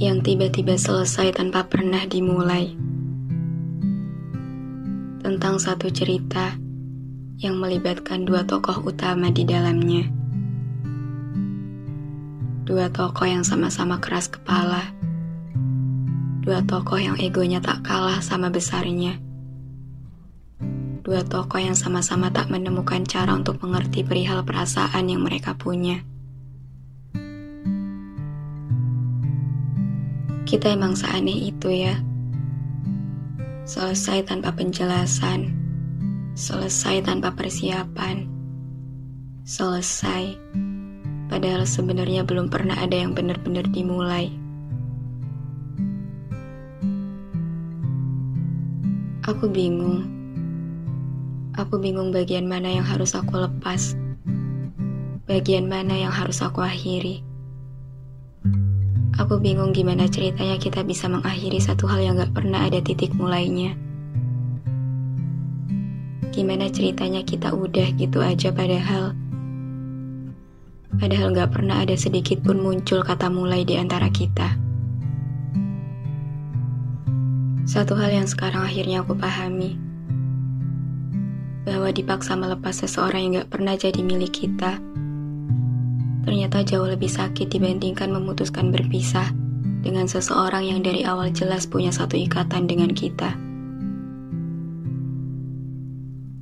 Yang tiba-tiba selesai tanpa pernah dimulai. Tentang satu cerita yang melibatkan dua tokoh utama di dalamnya. Dua tokoh yang sama-sama keras kepala. Dua tokoh yang egonya tak kalah sama besarnya. Dua tokoh yang sama-sama tak menemukan cara untuk mengerti perihal perasaan yang mereka punya. Kita emang seaneh itu ya. Selesai tanpa penjelasan. Selesai tanpa persiapan. Selesai. Padahal sebenarnya belum pernah ada yang benar-benar dimulai. Aku bingung. Aku bingung bagian mana yang harus aku lepas. Bagian mana yang harus aku akhiri. Aku bingung gimana ceritanya kita bisa mengakhiri satu hal yang gak pernah ada titik mulainya. Gimana ceritanya kita udah gitu aja padahal Padahal gak pernah ada sedikit pun muncul kata mulai di antara kita. Satu hal yang sekarang akhirnya aku pahami, bahwa dipaksa melepas seseorang yang gak pernah jadi milik kita, ternyata jauh lebih sakit dibandingkan memutuskan berpisah dengan seseorang yang dari awal jelas punya satu ikatan dengan kita.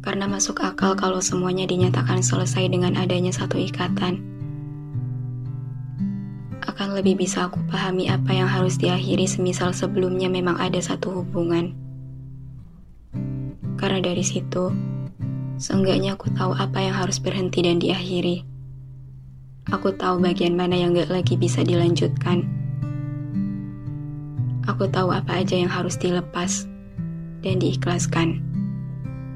Karena masuk akal kalau semuanya dinyatakan selesai dengan adanya satu ikatan. Akan lebih bisa aku pahami apa yang harus diakhiri semisal sebelumnya memang ada satu hubungan. Karena dari situ, seenggaknya aku tahu apa yang harus berhenti dan diakhiri. Aku tahu bagian mana yang gak lagi bisa dilanjutkan. Aku tahu apa aja yang harus dilepas dan diikhlaskan.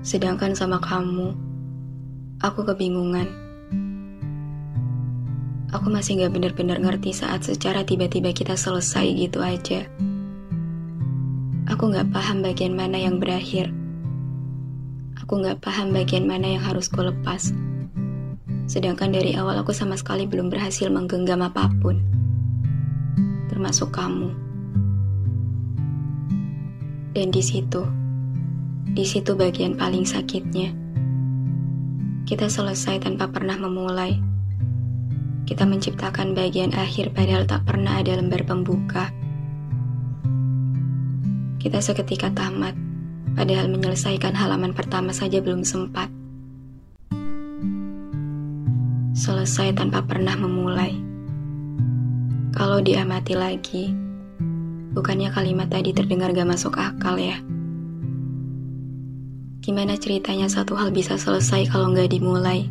Sedangkan sama kamu, aku kebingungan. Aku masih gak benar-benar ngerti saat secara tiba-tiba kita selesai gitu aja. Aku gak paham bagian mana yang berakhir. Aku gak paham bagian mana yang harus ku lepas. Sedangkan dari awal aku sama sekali belum berhasil menggenggam apa pun. Termasuk kamu. Dan di situ, di situ bagian paling sakitnya. Kita selesai tanpa pernah memulai. Kita menciptakan bagian akhir padahal tak pernah ada lembar pembuka. Kita seketika tamat, padahal menyelesaikan halaman pertama saja belum sempat selesai tanpa pernah memulai. Kalau diamati lagi, bukannya kalimat tadi terdengar gak masuk akal ya? Gimana ceritanya satu hal bisa selesai kalau nggak dimulai?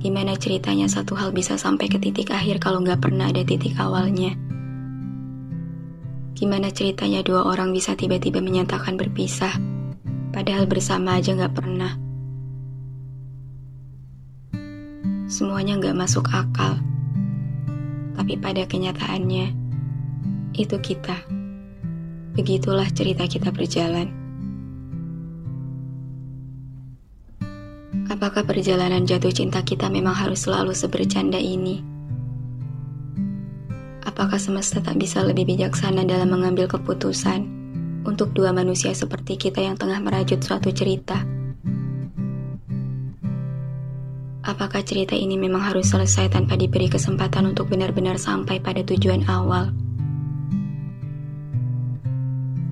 Gimana ceritanya satu hal bisa sampai ke titik akhir kalau nggak pernah ada titik awalnya? Gimana ceritanya dua orang bisa tiba-tiba menyatakan berpisah, padahal bersama aja nggak pernah? Semuanya nggak masuk akal, tapi pada kenyataannya itu kita. Begitulah cerita kita berjalan. Apakah perjalanan jatuh cinta kita memang harus selalu sebercanda ini? Apakah semesta tak bisa lebih bijaksana dalam mengambil keputusan untuk dua manusia seperti kita yang tengah merajut suatu cerita? Apakah cerita ini memang harus selesai tanpa diberi kesempatan untuk benar-benar sampai pada tujuan awal?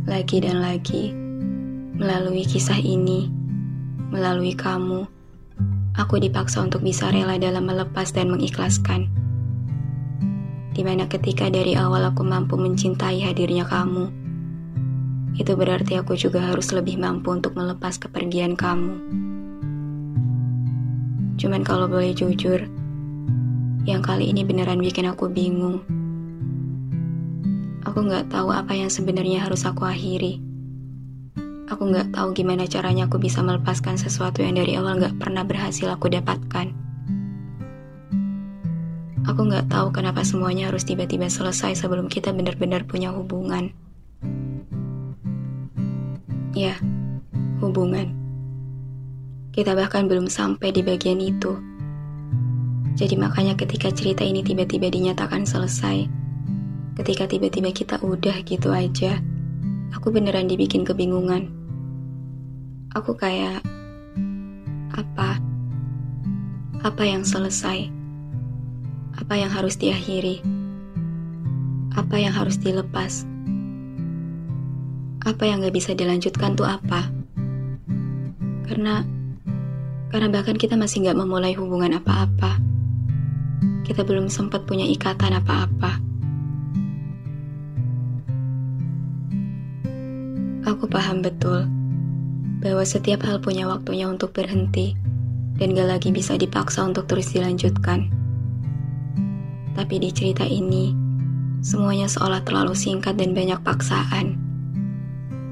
Lagi dan lagi, melalui kisah ini, melalui kamu, aku dipaksa untuk bisa rela dalam melepas dan mengikhlaskan. Di mana ketika dari awal aku mampu mencintai hadirnya kamu, itu berarti aku juga harus lebih mampu untuk melepas kepergian kamu. Cuman kalau boleh jujur, yang kali ini beneran bikin aku bingung. Aku nggak tahu apa yang sebenarnya harus aku akhiri. Aku nggak tahu gimana caranya aku bisa melepaskan sesuatu yang dari awal nggak pernah berhasil aku dapatkan. Aku nggak tahu kenapa semuanya harus tiba-tiba selesai sebelum kita benar-benar punya hubungan. Ya, hubungan. Kita bahkan belum sampai di bagian itu. Jadi makanya ketika cerita ini tiba-tiba dinyatakan selesai, ketika tiba-tiba kita udah gitu aja, aku beneran dibikin kebingungan. Aku kayak, apa? Apa yang selesai? Apa yang harus diakhiri? Apa yang harus dilepas? Apa yang gak bisa dilanjutkan tuh apa? Karena, karena bahkan kita masih gak memulai hubungan apa-apa kita belum sempat punya ikatan apa-apa. Aku paham betul bahwa setiap hal punya waktunya untuk berhenti dan gak lagi bisa dipaksa untuk terus dilanjutkan. Tapi di cerita ini, semuanya seolah terlalu singkat dan banyak paksaan.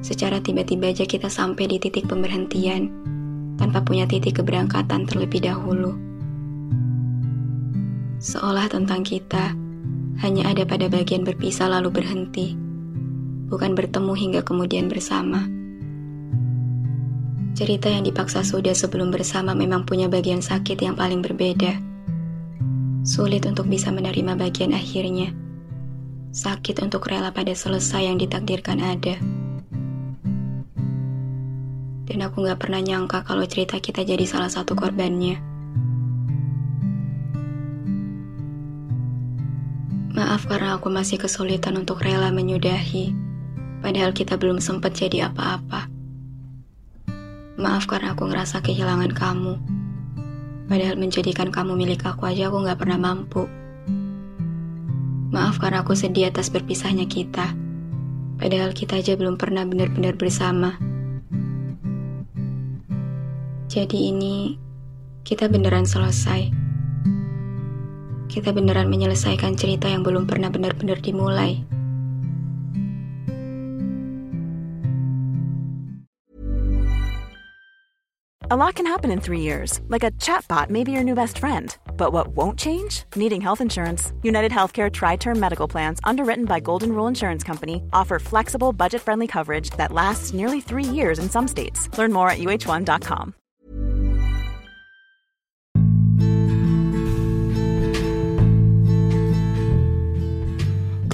Secara tiba-tiba aja kita sampai di titik pemberhentian tanpa punya titik keberangkatan terlebih dahulu seolah tentang kita hanya ada pada bagian berpisah lalu berhenti, bukan bertemu hingga kemudian bersama. Cerita yang dipaksa sudah sebelum bersama memang punya bagian sakit yang paling berbeda. Sulit untuk bisa menerima bagian akhirnya. Sakit untuk rela pada selesai yang ditakdirkan ada. Dan aku gak pernah nyangka kalau cerita kita jadi salah satu korbannya. Maaf karena aku masih kesulitan untuk rela menyudahi, padahal kita belum sempat jadi apa-apa. Maaf karena aku ngerasa kehilangan kamu, padahal menjadikan kamu milik aku aja aku gak pernah mampu. Maaf karena aku sedih atas berpisahnya kita, padahal kita aja belum pernah benar-benar bersama. Jadi ini, kita beneran selesai kita beneran menyelesaikan cerita yang belum pernah benar-benar dimulai. A lot can happen in three years, like a chatbot may be your new best friend. But what won't change? Needing health insurance. United Healthcare Tri Term Medical Plans, underwritten by Golden Rule Insurance Company, offer flexible, budget friendly coverage that lasts nearly three years in some states. Learn more at uh1.com.